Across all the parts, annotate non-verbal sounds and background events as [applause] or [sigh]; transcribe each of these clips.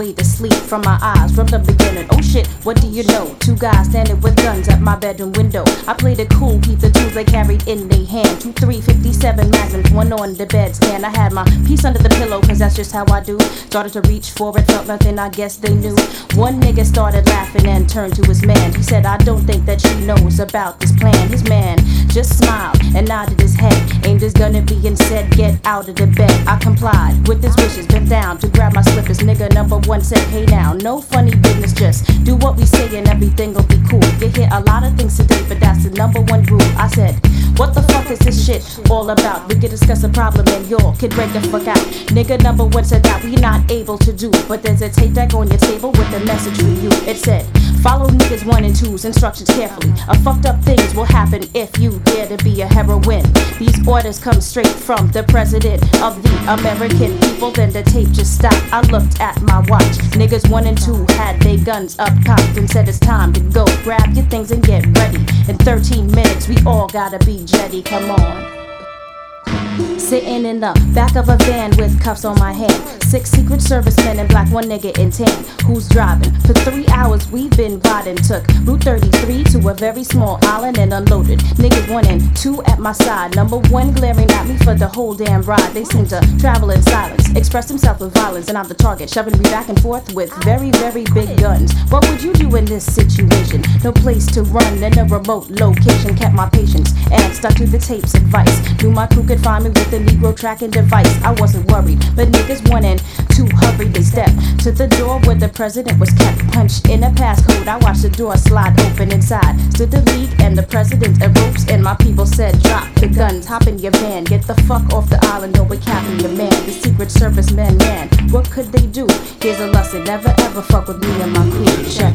away the sleep from my eyes from the beginning. Oh shit, what do you know? Two guys standing with guns at my bedroom window. I played it cool, keep the tools they carried in their hand. Two 357 on the bedstand. I had my piece under the pillow, cause that's just how I do. Started to reach for it, felt nothing, I guess they knew. One nigga started laughing and turned to his man. He said, I don't think that she knows about this plan. His man just smiled and nodded his head. Aimed his gun at me and said, Get out of the bed. I complied with his wishes, bent down to grab my slippers. Nigga number one said, Hey now, no funny business, just do what we say and everything will be cool. You hear a lot of things today, but that's the number one rule. I said, What the fuck is this shit all about? We can discuss a problem and y'all can break the fuck out. Nigga number one said that we not able to do, but there's a tape deck on your table with a message for you. It said, Follow niggas one and two's instructions carefully. A fucked up things will happen if you dare to be a heroine. These orders come straight from the president of the American people. Then the tape just stopped. I looked at my watch. Niggas one and two had their guns up cocked and said it's time to go. Grab your things and get ready. In 13 minutes, we all gotta be jetty. Come on. Sitting in the back of a van with cuffs on my hand. Six secret servicemen and black, one nigga in tan. Who's driving? For three hours we've been riding. Took Route 33 to a very small island and unloaded. Niggas one and two at my side. Number one glaring at me for the whole damn ride. They seem to travel in silence, express themselves with violence, and I'm the target, shoving me back and forth with very, very big guns. What would you do in this situation? No place to run in a remote location. Kept my patience and stuck to the tape's advice. Knew my crew could find me with a Negro tracking device. I wasn't worried, but niggas and two hurried. They stepped to the door where the president was kept. Punched in a passcode. I watched the door slide open inside. Stood the league and the president and ropes. And my people said, Drop the guns, hop in your van, get the fuck off the island. No, we're capping your man. The Secret Service men, man. What could they do? Here's a lesson: never ever fuck with me and my crew. Check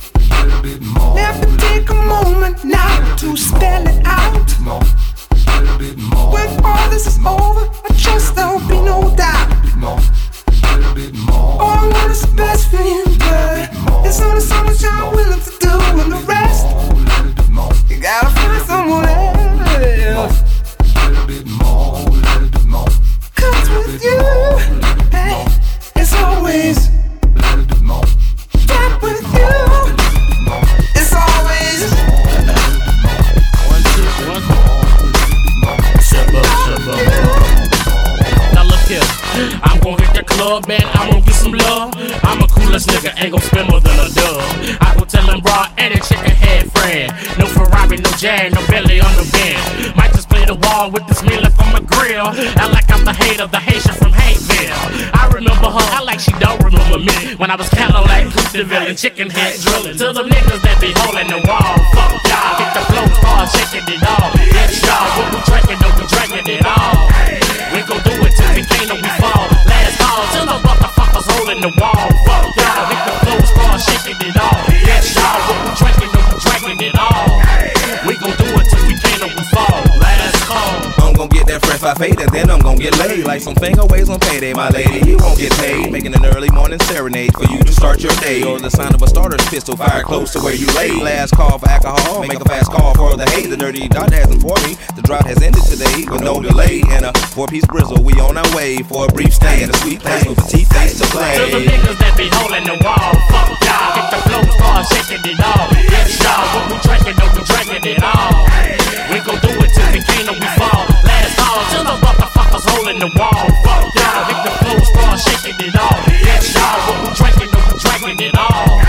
Never take a moment now to spell it out. When all this is over, I trust there'll be no doubt. All I want is best for you, but it's much I'm willing Cadillac, Cookeville, chicken head drilling. To the niggas that be holding the wall. Fuck y'all, hit the flow, start shaking it all. Yes, y'all, what we drinking, no, we drinking it all. We gon' do it till we can't, and we fall. Last call till the motherfuckers holding the wall. Fuck y'all, hit the flow, start shaking it all. Yes, y'all, what we drinking, no, we drinking it all. We gon' do it till we can't, and we fall. Last call. I'm gon' get that fresh five eight and then I'm get laid like some finger waves on payday, my lady. You won't get paid, making an early morning serenade for you to start your day, or the sign of a starter's pistol fired close to where you lay. Last call for alcohol, make a fast call for the hay. The dirty dot has informed me the drought has ended today with no delay. And a four-piece brizzle, we on our way for a brief stay in a sweet place with a petite face to play. To the niggas that be holding the wall, fuck y'all. Hit the flow, start shaking it all. Yes, y'all, what we drinking, no, we drinking it all. We gon' do it till can't, and we fall. Last call till the motherfuckers holding the wall. Fuck y'all, hit the flow, start shaking it all. Yes, y'all, what we drinking, we drinking it all.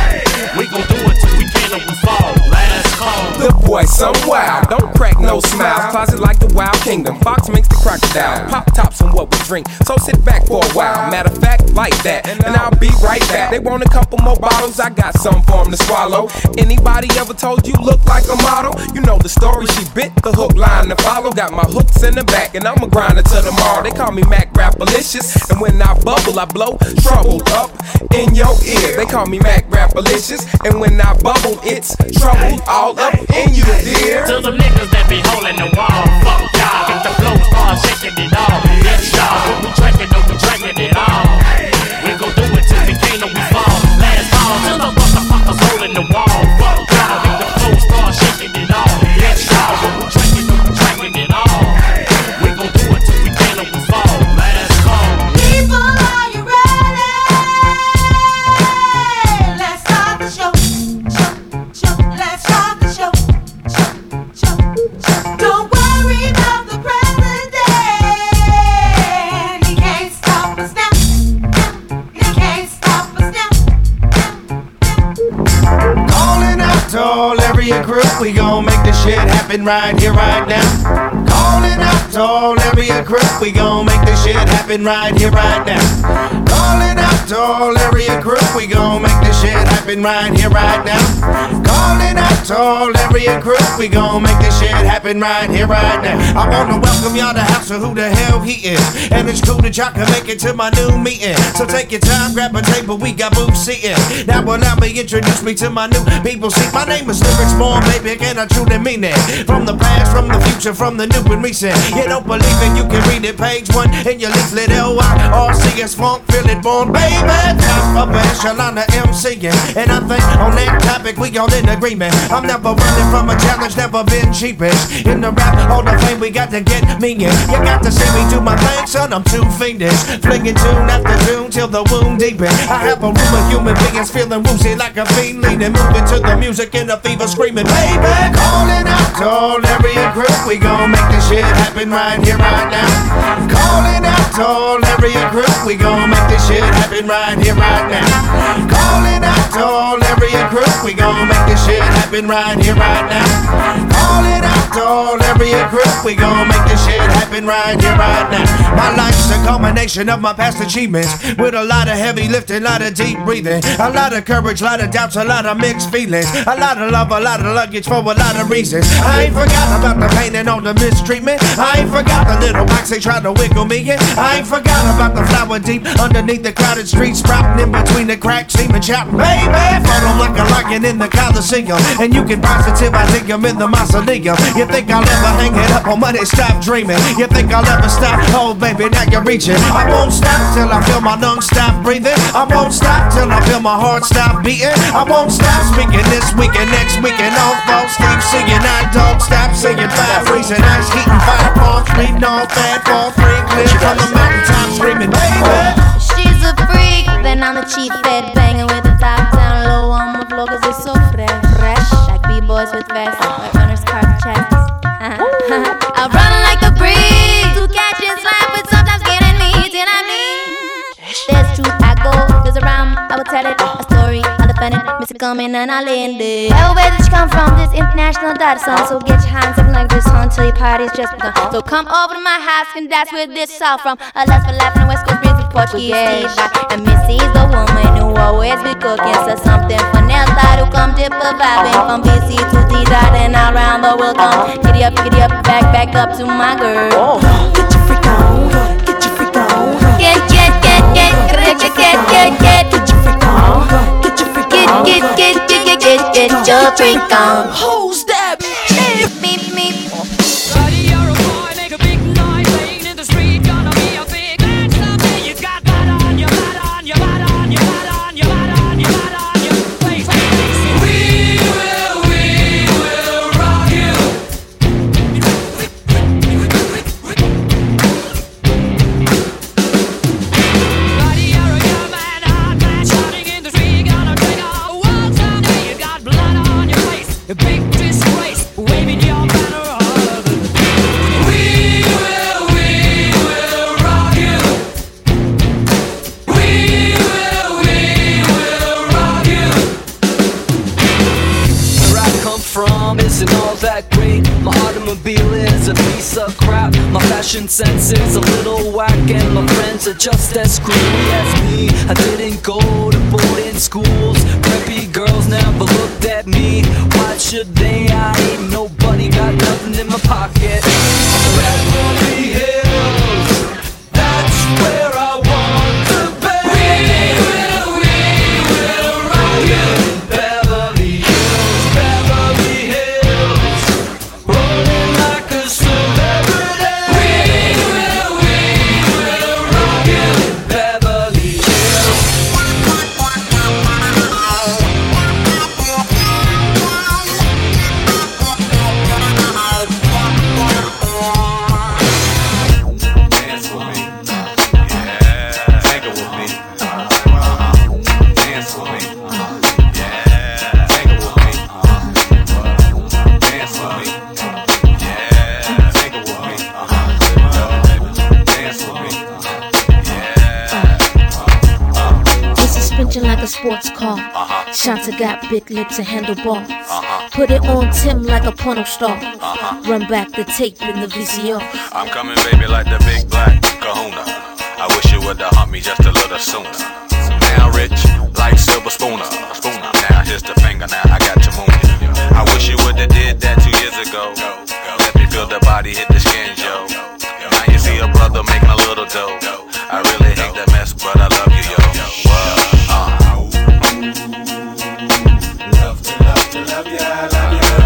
We gon' do it till we can't, and we fall. Last call. The boy so wild, don't crack no smiles. Closet like the wild kingdom. Fox makes the crocodile. Pop tops and what we drink. So sit back for a while. Matter of fact, like that. And I'll be right back. They want a couple more bottles. I got some for 'em to swallow. Anybody ever told you look like a model? You know the story. She bit the hook line to follow. Got my hooks in the back and I'm a grinder to tomorrow. They call me Mac Rapalicious. And when I bubble, I blow trouble up in your ear. They call me Mac Rapalicious. And when I bubble, it's trouble all up in you, dear. To the niggas that be holding the wall, fuck y'all. Hit the flow, start shaking it all. Yes, y'all, what we drinking, no, we drinking it all. All area crew, we gon' make this shit happen right here, right now. Calling out to all area crew, we gon' make this shit happen right here, right now. Calling out to all area crew, we gon' make this shit happen right here, right now. Calling out to all area crew, we gon' make this shit happen right here, right now. I wanna welcome y'all to House of Who the Hell He Is, and it's cool that y'all can make it to my new meeting. So take your time, grab a table, we got booth seating. Now allow me introduce me to my new people. See, my name is Lyrics Born, baby, and I truly mean it. From the past, from the future, from the new and recent. You don't believe it, you can read it, page one in your leaflet. L-Y-R-C-S Funk, feel born, baby. Top of echelon of MCing, and I think on that topic we all in agreement. I'm never running from a challenge, never been cheapish. In the rap all the fame, we got to get me in. You got to see me do my thing, son. I'm too fiendish, flinging tune after tune till the wound deepen. I have a room of human beings feeling woozy like a fiend, leaning, moving to the music in a fever, screaming, baby. Calling out to all area crew, we gon' make this shit happen right here, right now. Calling out to all area crew, we gon' make this shit happen right here, right now. Calling all area crew, we gon' make this shit happen right here, right now. Call it out all area crew. We gon' make this shit happen right here, right now. My life's a culmination of my past achievements. With a lot of heavy lifting, a lot of deep breathing. A lot of courage, a lot of doubts, a lot of mixed feelings. A lot of love, a lot of luggage for a lot of reasons. I ain't forgot about the pain and all the mistreatment. I ain't forgot the little box they tried to wiggle me in. I ain't forgot about the flower deep underneath the crowded streets, sprouting in between the cracks, seeming chop. Baby, photo like a lion in the Coliseum. And you can positive, I think I'm in the mausoleum. You think I'll ever hang it up on money? Stop dreaming. You think I'll ever stop? Oh, baby, now you're reaching. I won't stop till I feel my lungs stop breathing. I won't stop till I feel my heart stop beating. I won't stop speaking this week and next week and all folks keep singing. I don't stop singing. Fire freezing, ice heating, fire fall, bleeding all fat, fall free, clear from the mountaintop screaming, baby. She's a freak, then I'm the cheap fed, banging with low cause it's so fresh. Fresh, like B-boys with vests, like runners cart chests. [laughs] I run like a breeze to catch this life, but sometimes getting me, did I mean? There's truth, I go, there's a rhyme, I will tell it, a story, I'll defend it, miss it coming and I'll end it. Tell where did you come from, this international dot song, so get your hands up like this until your party's just begun. So come over to my house and that's where this all from. A lust for laughing, West Coast brings with Portuguese feedback. And Missy's the woman who always be cooking, so something for Nelsa to come dip a vibing from BC to D dot and around the world. Come giddy up, giddy up, back, back up to my girl. Get your freak on, get your freak on, Get, get, get, get, get, get, get, get, get, get your freak on, get your freak get, on. get, get, get, get, get, get your freak on. Who's that? Me, me, Buddy, fashion sense is a little whack, and my friends are just as screwy as me. I didn't go to boarding schools. Preppy girls never looked at me. Why should they? I ain't nobody got nothing in my pocket. Sports car. Shanta got big lips and handlebars. Uh-huh. Put it on Tim like a porno star. Uh-huh. Run back the tape in the VCR. I'm coming, baby, like the big black kahuna. I wish you would've humped me just a little sooner. Now rich, like silver spooner. Spooner. Now here's the finger, now I got your moon. I wish you would've did that two years ago. Let me feel the body hit the skin, yo. Now you see a brother making a little dough. I really hate that mess, but I love you, yo. Love ya, love ya.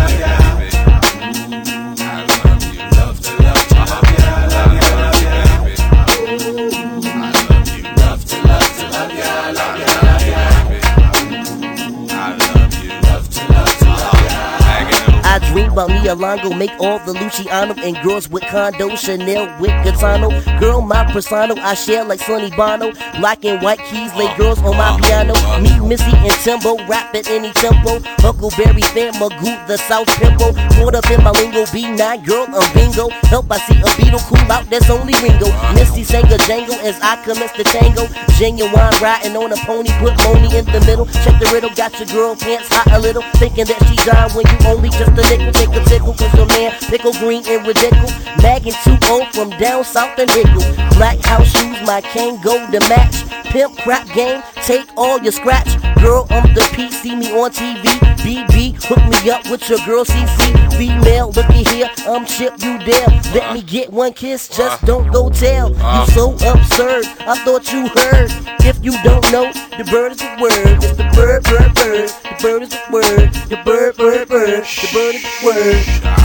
Out Neolongo. Make all the Luciano and girls with condo. Chanel with Gatano. Girl, my persona, I share like Sonny Bono. Black and white keys, lay girls on my piano. Me, Missy and Timbo, rap at any tempo. Huckleberry fan, Magoo, the South Pimple. Caught up in my lingo, B9, girl, I'm bingo. Help, I see a beetle cool out, that's only Ringo. Missy sang a jangle as I commence the tango. Genuine riding on a pony, put money in the middle. Check the riddle, got your girl pants hot a little. Thinking that she died when you only just a nickel. Take a tickle, cause your man pickle green and ridiculous. Magging 2 from down south and Hickle. Black house shoes, my cane go to match. Pimp crap game, take all your scratch. Girl, I'm the P, see me on TV. BB, hook me up with your girl CC. Female, looky here, I'm Chip, you there. Let me get one kiss, just uh-huh. don't go tell. You uh-huh. so absurd, I thought you heard. If you don't know, the bird is the word. It's the bird, bird, bird. The bird is the word. The bird, bird, bird. The bird is the word. Beijo.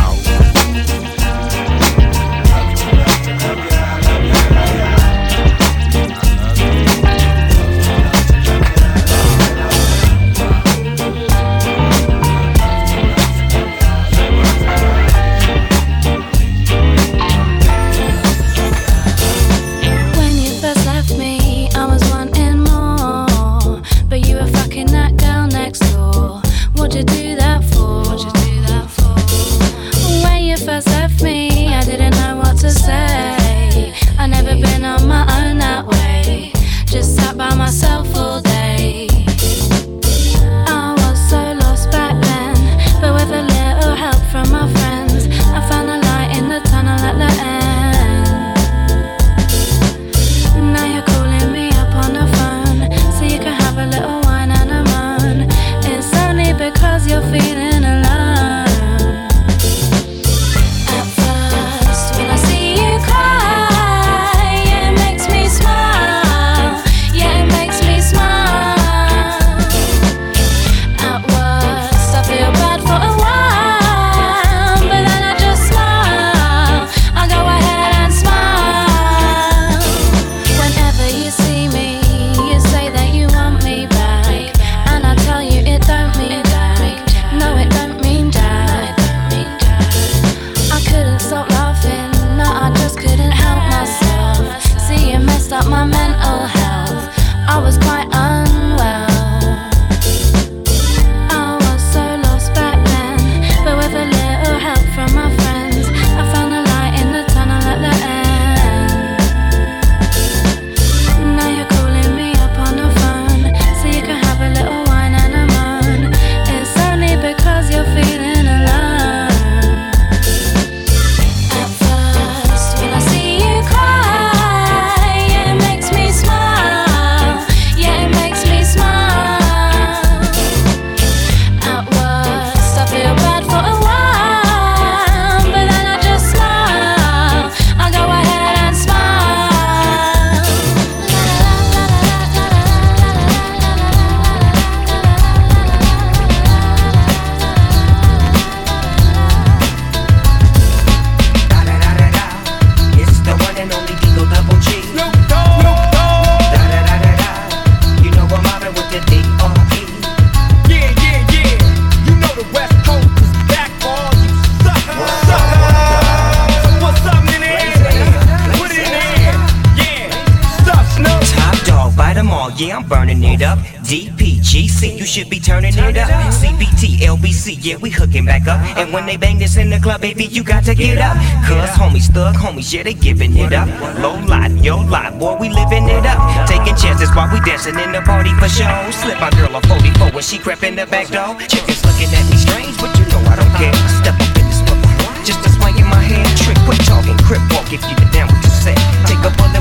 LBC, yeah, we hooking back up. And when they bang this in the club, baby, you got to get up. Cuz homies, thug homies, yeah, they giving it up. Low lot, yo lot, boy, we living it up. Taking chances while we dancing in the party for show. Slip my girl a 44 when she crept in the back door. Chickens looking at me strange, but you know I don't care. Step up in this just a swing in my hand. Trick, quit talking, crip walk if you down with the set. Take a bullet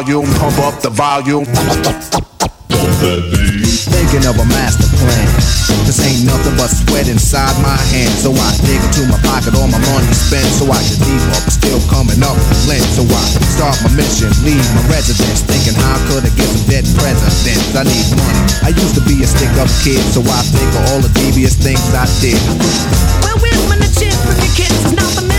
volume, pump up the volume. Thinking of a master plan. This ain't nothing but sweat inside my hand. So I dig into my pocket, all my money spent. So I can leave up, still coming up lint. So I start my mission, leave my residence. Thinking how could I get some dead presidents? I need money. I used to be a stick up kid, so I think of all the devious things I did. Well, we're when the chip from the kids is not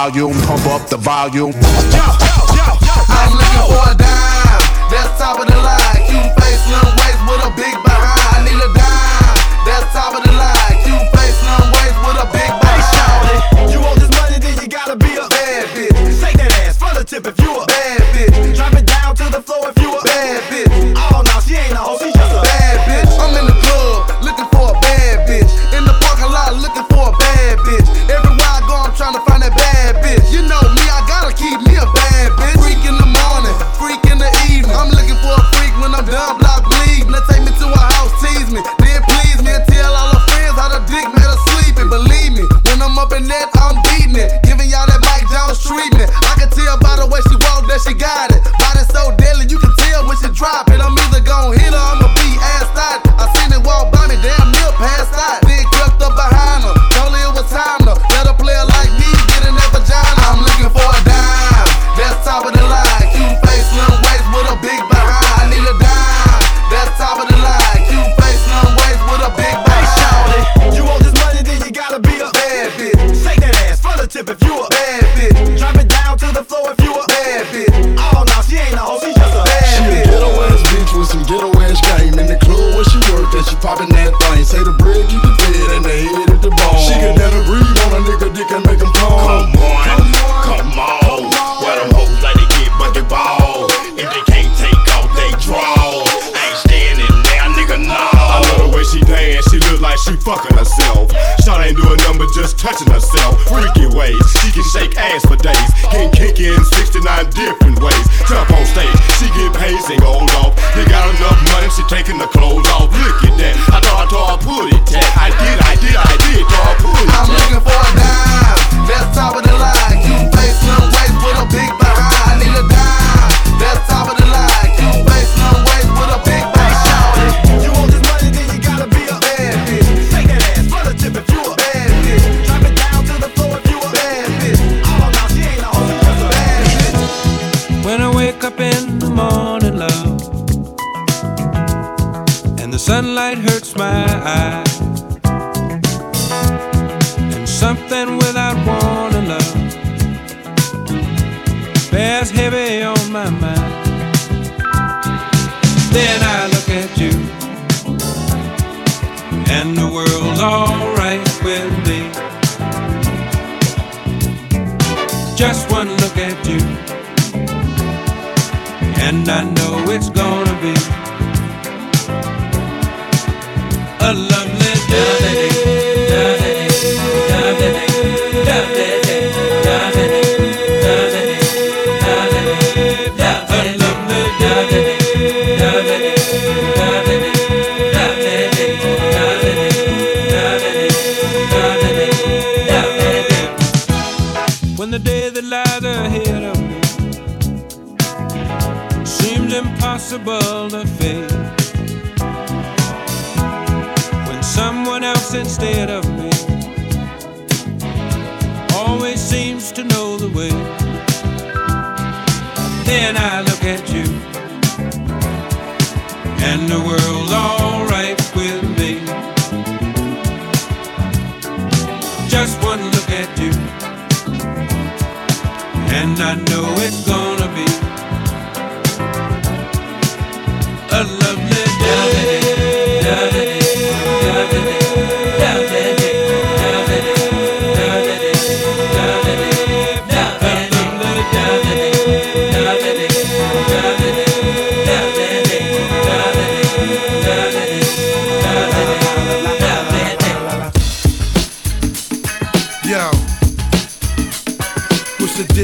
volume, pump up the volume. Yeah.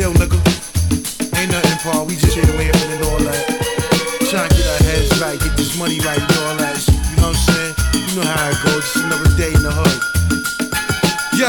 Nigga? Ain't nothing, Paul. We just here waving and all that. Trying to get our heads right, get this money right and all that. shit, You know what I'm saying? You know how it goes. Just another day in the hood. Yo,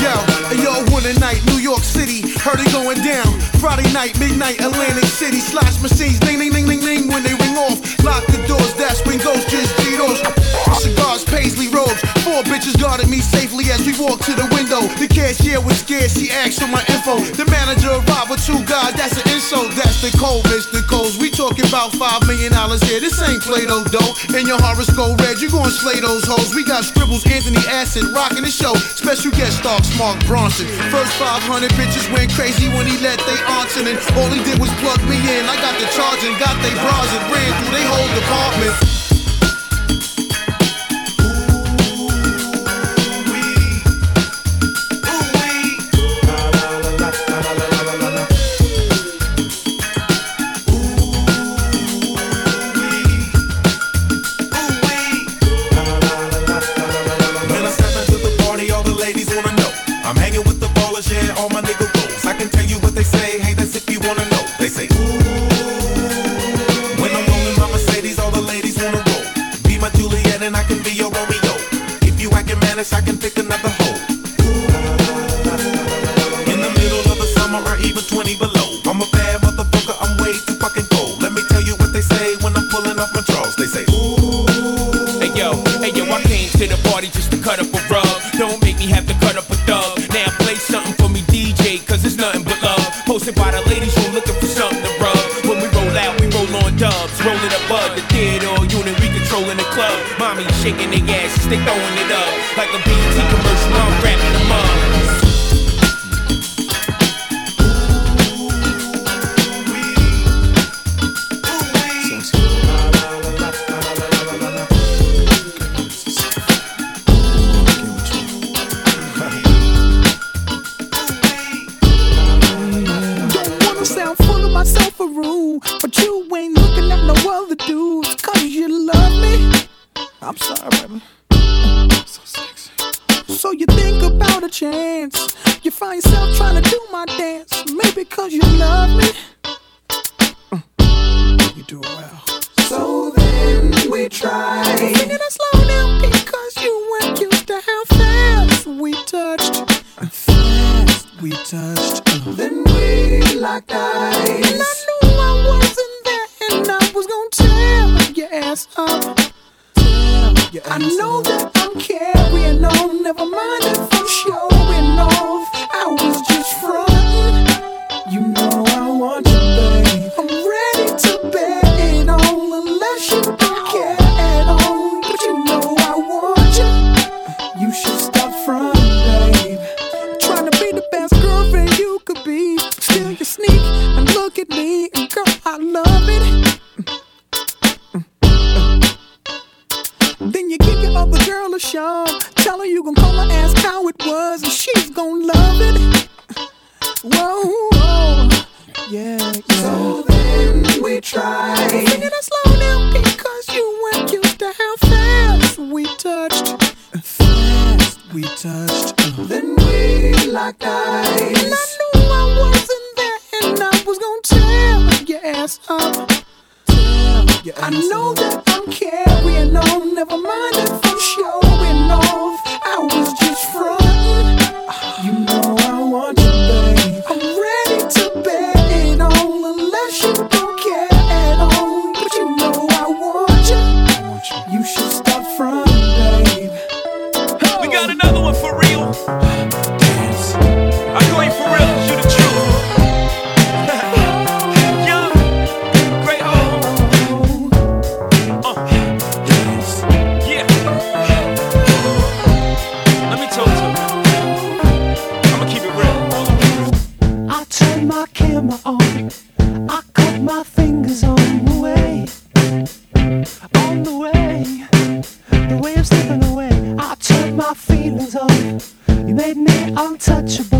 yo, yo, one night, New York City, heard it going down. Friday night, midnight, Atlantic City, slash machines, ding, ding, ding, ding, ding, when they ring off. Lock the doors, that's when ghosts just G-Dos. Cigars, paisley robes, four bitches guarded me safely as we walked to the window. The cashier was scared, she asked for my info. The manager arrived with two guys, that's an insult, that's the cold, Mr. Coles. We talking about five million dollars here, this ain't Play-Doh dough. In your horoscope red, you gon' slay those hoes. We got scribbles, Anthony Acid, rocking the show. Special guest star, Mark Ronson. First 500 bitches went crazy when he let they aunts in, and all he did was plug me in. I got the charge and got they bras and ran through they whole department. You ain't looking at no other dudes, cause you love me. I'm sorry, baby. the way of slipping away. I turned my feelings on. You made me untouchable.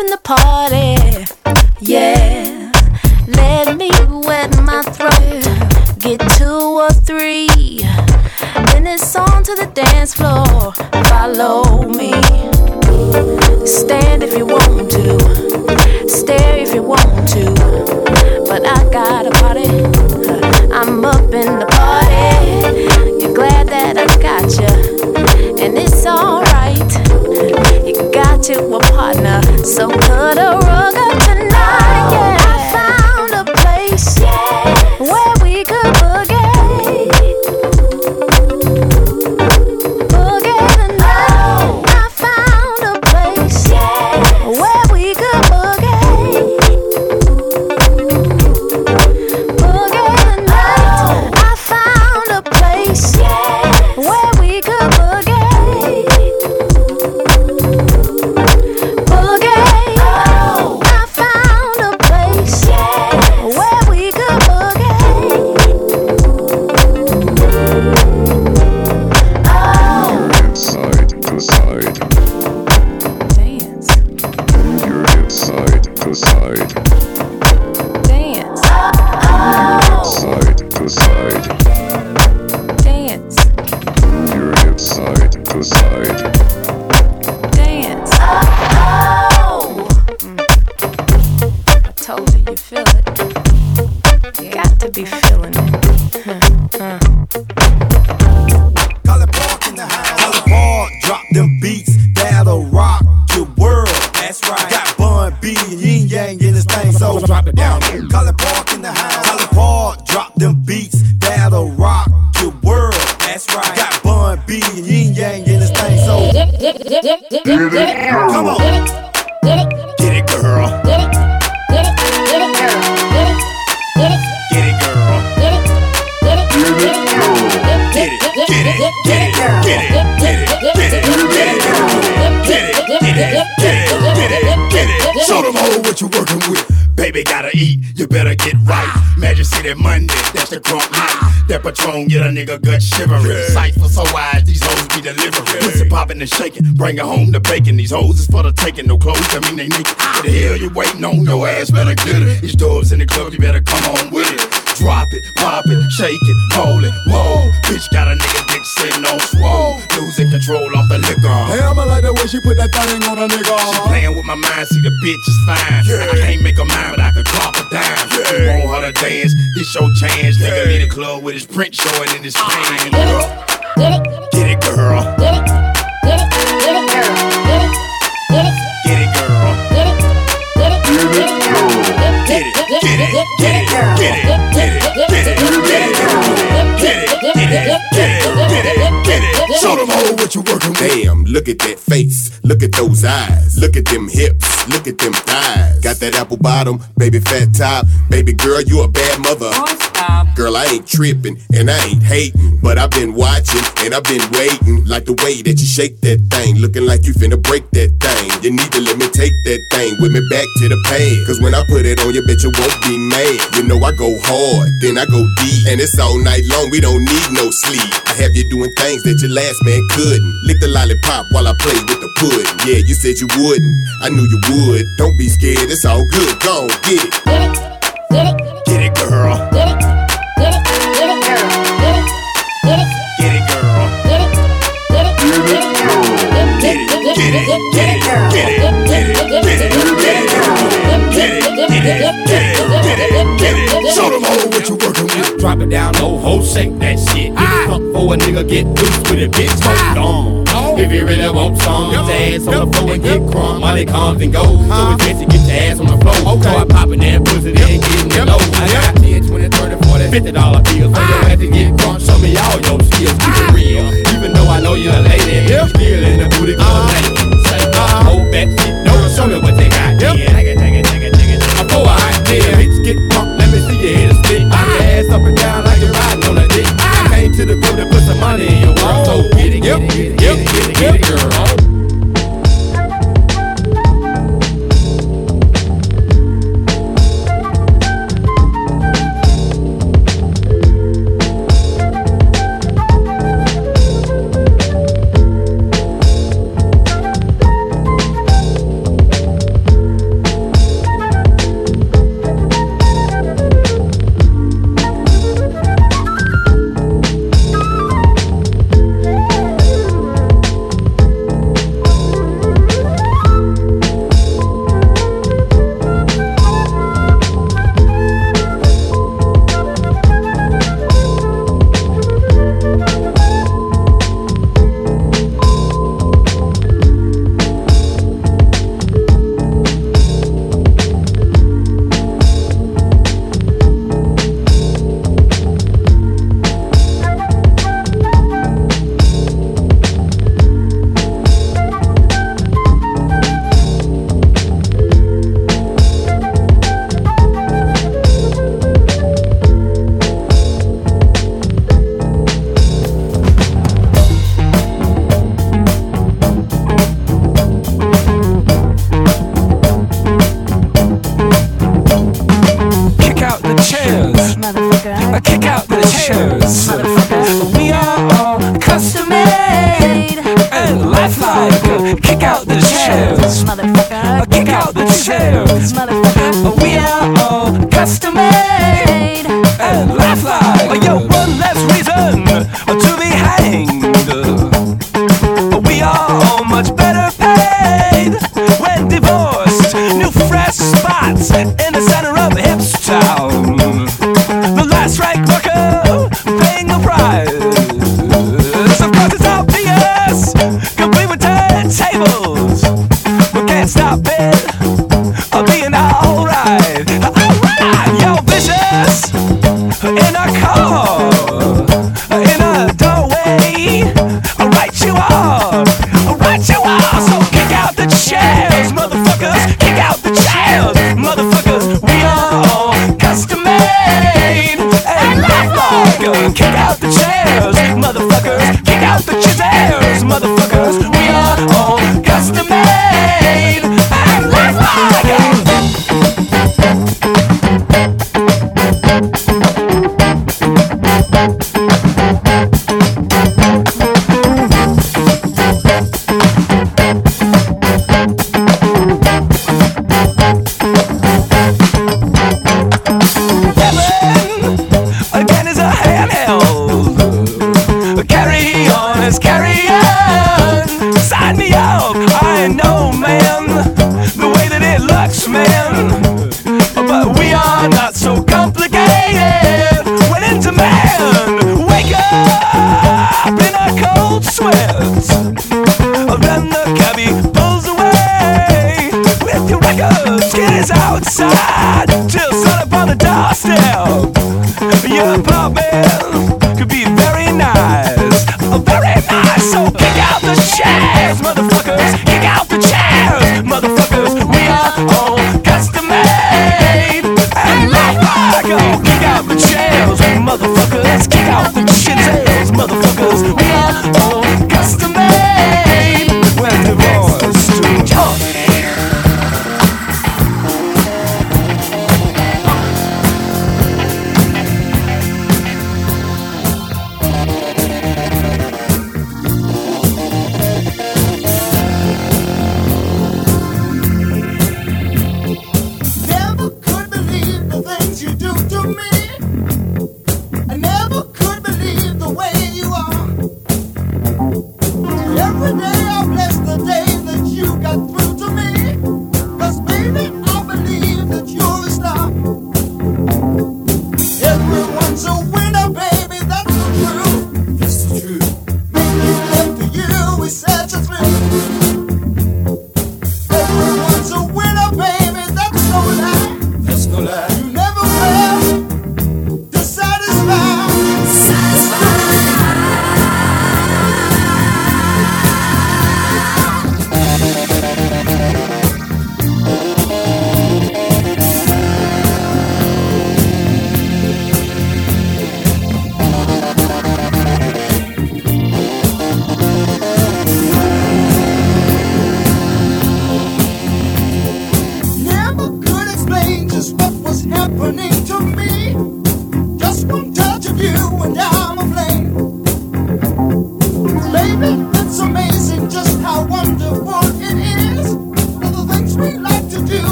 in the party. Yeah, let me wet my throat. Get two or three. Then it's on to the dance floor. Follow me. Stand if you want to. Stare if you want to. But I got a party. I'm up in the party. You're glad that I got you. And it's on to a partner. So cut a rug Magic City Monday, that's the crunk high. That Patron get a nigga gut shivering. Yeah. Sights so wide, these hoes be delivering. Pussy popping and shaking, bringing home the bacon. These hoes is for the taking, no clothes, I mean they naked. What the hell you waiting on? Your ass better get it. These dubs in the club, you better come on with it. Drop it, pop it, shake it, roll it, whoa. Bitch got a nigga mixing on swole. Losing control off the liquor. Hey, I'ma like the way she put that thing on a nigga. She playing with my mind, see the bitch is fine. Yeah. I can't make her mind, but I can drop a dime. Yeah. You want her to dance, this your chance. Yeah. Nigga leave the club with his print showing in his ah, pants. Get it, get it, get it, girl. Get it, get it, get it, girl. Get it, get it, get it, girl. Damn, look at that face, look at those eyes, look at them hips, look at them thighs. Got that apple bottom, baby fat top, baby girl, you a bad mother. Girl, I ain't tripping and I ain't hating, but I've been watching and I've been waiting. Like the way that you shake that thing, looking like you finna break that thing. You need to let me take that thing with me back to the pad. Cause when I put it on you, bitch, you won't be mad. You know I go hard, then I go deep, and it's all night long. We don't need no sleep. I have you doing things that your last man couldn't. Lick the lollipop while I play with the pudding. Yeah, you said you wouldn't. I knew you would. Don't be scared, it's all good. Go get it. Get it, get it, girl. Get it, get it, get it, get girl. Get it, get it, get it, girl. Get it, get it, get it, get girl. Get it, get it, get it, get it, girl. Get it, get it, get it, get it, girl. Get it, get it, get it, get it. Get it get it. show them all what you working with. Drop it down low, ho, shake that shit. Get it up for a nigga, get loose with it, bitch. Hold on. If you really want some, get your ass on the floor and get crunk. Money comes and goes, so it's best to get your ass on the floor. Start popping that pussy, then getting it low. I got 10, 20, 30, 40, 50 dollar bills for your ass to get crunk. Show me all your skills, keep it real. Even though I know you're a lady, you still in the booty club naked. Say, uh, hold back, no, show me what they got. Yeah, see your head split. Put your ass up and down like you're riding on a dick. Ah. I came to the club to put some money in your world, oh, so get it, get it, get it, get it, get it, get it, girl.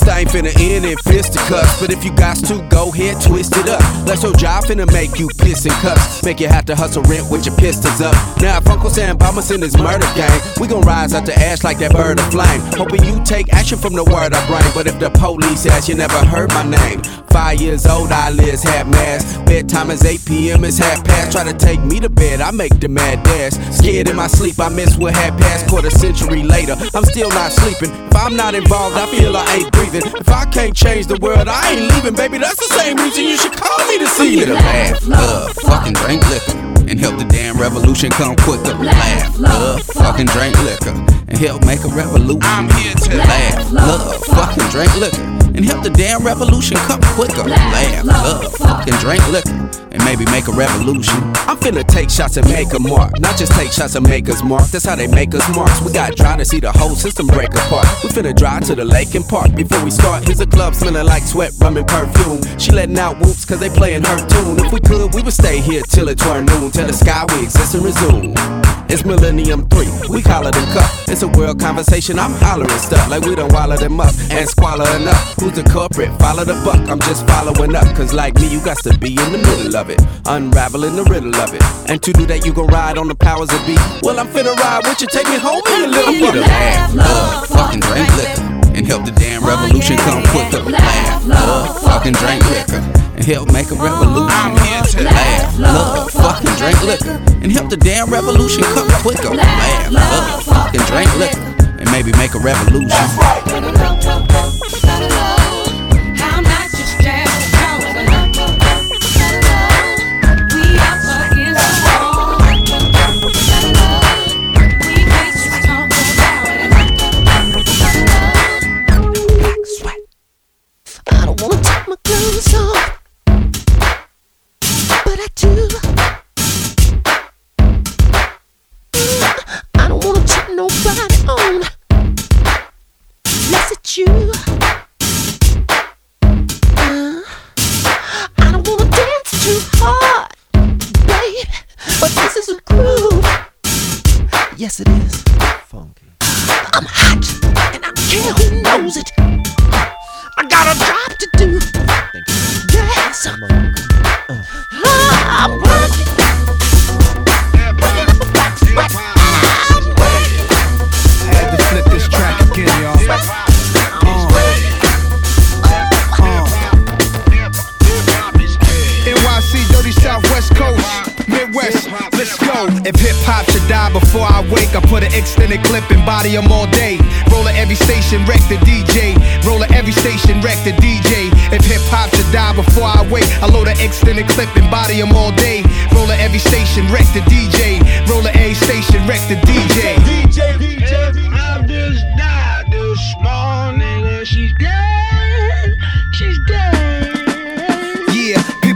This thing finna end in fisticuffs, but if you got to, go ahead, twist it up. Let your job finna make you piss and cuffs, make you have to hustle rent with your pistols up. Now if Uncle Sam in this murder gang, we gon' rise out the ash like that bird of flame. Hoping you take action from the word I bring, but if the police ask, you never heard my name. Five years old, eyelids half mask. Bedtime is 8 p.m. It's half past. Try to take me to bed, I make the mad dash. Scared in my sleep, I miss what had passed. Quarter century later, I'm still not sleeping. If I'm not involved, I feel I ain't breathing. If I can't change the world, I ain't leaving, baby. That's the same reason you should call me to see to laugh, love, fucking drink liquor, and help the damn revolution come quicker. Laugh, love, fucking drink liquor, and help make a revolution. I'm here to laugh, love, fucking drink liquor, and help the damn revolution come quicker. Laugh, love, fucking drink liquor, and maybe make a revolution. I'm finna take shots and make a mark. Not just take shots and make us mark. That's how they make us marks. We got dry to see the whole system break apart. We finna drive to the lake and park. Before we start, here's a club smelling like sweat, rum, and perfume. She letting out whoops cause they playing her tune. If we could, we would stay here till it turn noon. Till the sky we exist and resume. It's Millennium 3, we call it a cup. It's a world conversation, I'm hollering stuff like we done wallow them up and squalor enough. Who's the culprit? Follow the buck, I'm just following up. Cause like me, you got to be in the middle of it, unraveling the riddle of it. And to do that, you gon' ride on the powers of be. Well, I'm finna ride with you, take me home in a little here to laugh, love, fucking drink liquor, and help the damn revolution come quicker. Laugh, love, fucking drink liquor, and help make a revolution. I'm here to laugh, love, fucking drink liquor, and help the damn revolution come quicker. Laugh, love, fucking drink liquor, and maybe make a revolution. I'm Mm, I don't wanna turn nobody on. This is you mm, I don't wanna dance too hot. Babe, but this isn't groove. Yes, it is. Funky. I'm hot and I care who knows it. I got a job to do. Yes. I'm working. Extended clip and body 'em all day. Roll at every station, wreck the DJ. Roll at every station, wreck the DJ. If hip hop should die before I wait, I load an extended clip and body 'em all day. Roll at every station, wreck the DJ. Roll a station, wreck the DJ. DJ, DJ, I just died this morning and she's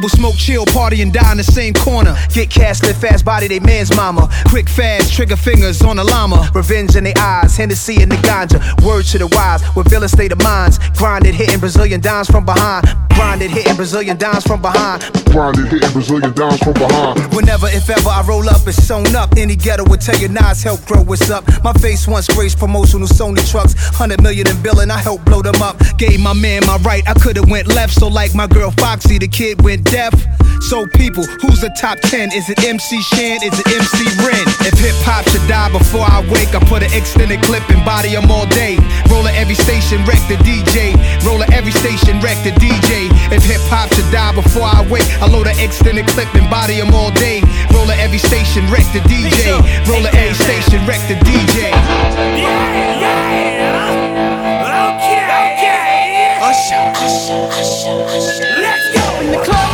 people smoke, chill, party, and die in the same corner. Get cash, live fast, body they man's mama. Quick, fast, trigger fingers on a llama. Revenge in their eyes, Hennessy in the ganja. Word to the wise, with villain state of minds. Grinded, hitting Brazilian dimes from behind. Grinded, hitting Brazilian dimes from behind. Grinded, hitting Brazilian dimes from behind. Whenever, if ever, I roll up, it's sewn up. Any ghetto would tell you Nas help grow what's up. My face once graced promotional Sony trucks. 100 million in billing, I helped blow them up. Gave my man my right, I could've went left. So like my girl Foxy, the kid went deaf. So people, who's the top 10? Is it MC Shan? Is it MC Ren? If hip hop should die before I wake, I put an extended clip and body 'em all day. Roll at every station, wreck the DJ. Roll at every station, wreck the DJ. If hip hop should die before I wake, I load an extended clip and body 'em all day. Roll at every station, wreck the DJ. Roll at every station, wreck the DJ. Yeah, yeah. Okay, okay. Usher, usher, usher, usher. Let's go in the club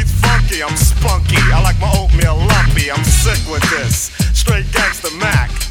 I'm spunky. I like my oatmeal lumpy, I'm sick with this. Straight gangster Mac.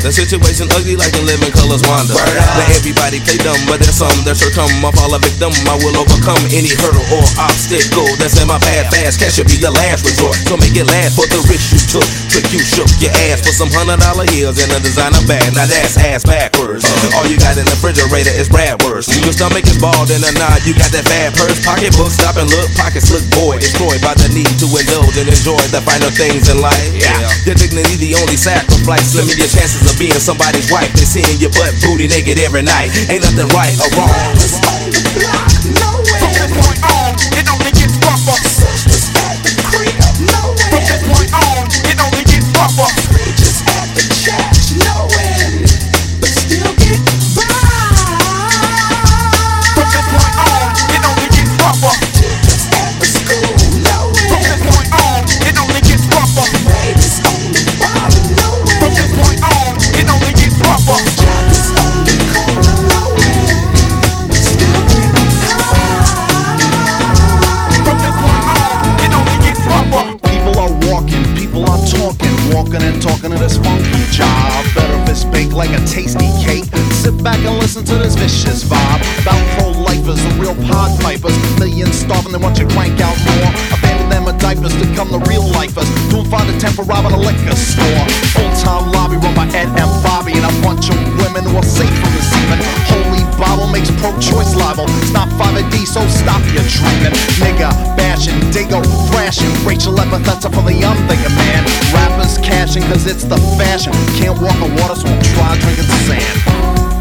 The situation ugly like in living colors wander. Now everybody play dumb, but there's some that sure come. I fall a victim, I will overcome any hurdle or obstacle that's in my path. Fast cash should be the last resort, so make it last for the risk you took. Trick you shook your ass for some hundred dollar heels and a designer bag. Now that's ass backwards. Uh, all you got in the refrigerator is Bradworth. Your stomach is bald and a nod, you got that bad purse. Pocketbook, stop and look, pockets look void. Destroyed by the need to indulge and enjoy the finer things in life. Yeah. Your dignity, the only sacrifice. Let me your chances being somebody's wife and seeing your butt booty naked every night. Ain't nothing right or wrong. pretend for robbing a liquor store. full-time lobby run by Ed and Bobby, and a bunch of women who are safe from receiving. Holy Bible makes pro choice libel. It's not 5AD, so stop your dreaming. Nigga, bashing, dingo, thrashing. Rachel Epitheta for the unthinking man. Rappers cashing, cause it's the fashion. Can't walk on water, so I'm try drinking sand.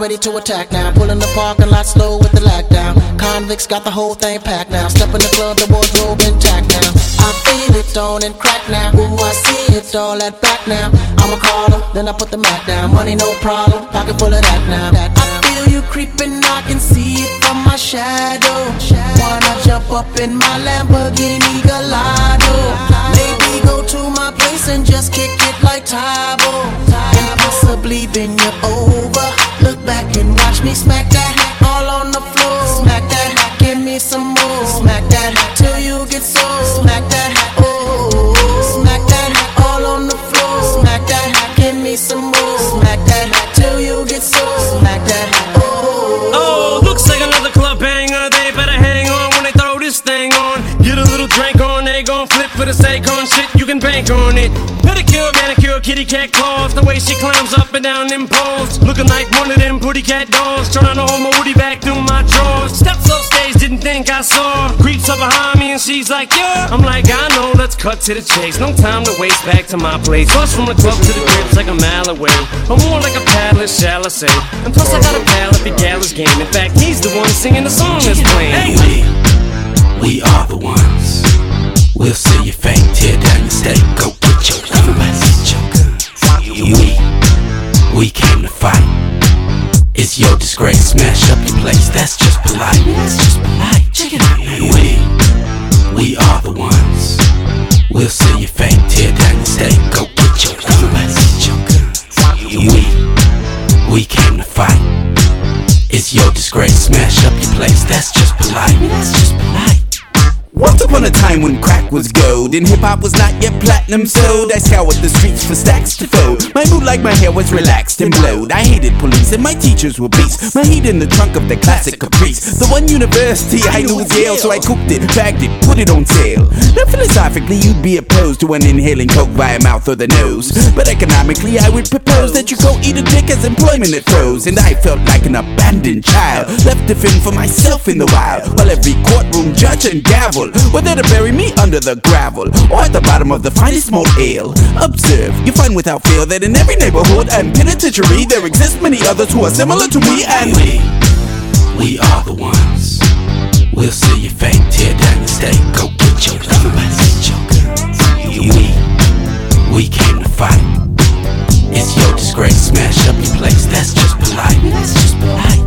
Ready to attack now. Pulling the parking lot slow with the lockdown. Convicts got the whole thing packed now. Step in the club, the boys wardrobe intact now. I feel it on and crack now. Ooh, I see it all at back now. I'ma call her, then I put the mat down. Money no problem, pocket full of that now. I feel you creeping, I can see it from my shadow. Wanna jump up in my Lamborghini Gallardo? Maybe go to my place and just kick it like Tae Bo. And possibly bend you over. Look back and watch me smack that all on the floor. Smack that, give me some more. Smack that till you get so. Smack that, oh. Smack that all on the floor. Smack that, give me some more. Smack that till you get so. Smack that, oh. Oh, looks like another club banger. They better hang on when they throw this thing on. Get a little drink on, they gon' flip for the Akon shit. Bank on it. Pedicure, manicure, kitty cat claws. The way she climbs up and down them poles. Looking like one of them pretty cat dolls. Trying to hold my woody back through my drawers. Steps on stage, didn't think I saw. Creeps up behind me and she's like, yeah. I'm like, I know, let's cut to the chase. No time to waste back to my place. Bus from the club to the crib's like a mile away. Or more like a palace, shall I say. And plus, I got a pal at the Gallus game. In fact, he's the one singing the song that's playing. Hey, We are the ones. We'll see your fate, tear down your state. Go get your guns. get your guns. We, we came to fight. It's your disgrace. Smash up your place. That's just polite. That's just polite. Check it out. We, we are the ones. We'll see your fate, tear down your state. Go get your guns, get your guns. We, we came to fight. It's your disgrace. Smash up your place. That's just polite. That's just polite. Once upon a time when crack was gold and hip hop was not yet platinum sold, I scoured the streets for stacks to fold. My mood like my hair was relaxed and blowed. I hated police and my teachers were beasts. My heat in the trunk of the classic Caprice. The one university I knew was Yale, so I cooked it, bagged it, put it on sale. Now philosophically, you'd be opposed to an inhaling coke via mouth or the nose, but economically, I would propose that you go eat a dick as employment it froze. And I felt like an abandoned child, left to fend for myself in the wild, while every courtroom judge and gavel were to bury me under the gravel or at the bottom of the finest malt ale. Observe, you find without fail that in every neighborhood and penitentiary there exist many others who are similar to me and we. We are the ones. We'll see your fate, tear down your state, go get your guns. We, we came to fight. It's your disgrace, smash up your place, That's just polite. that's just polite.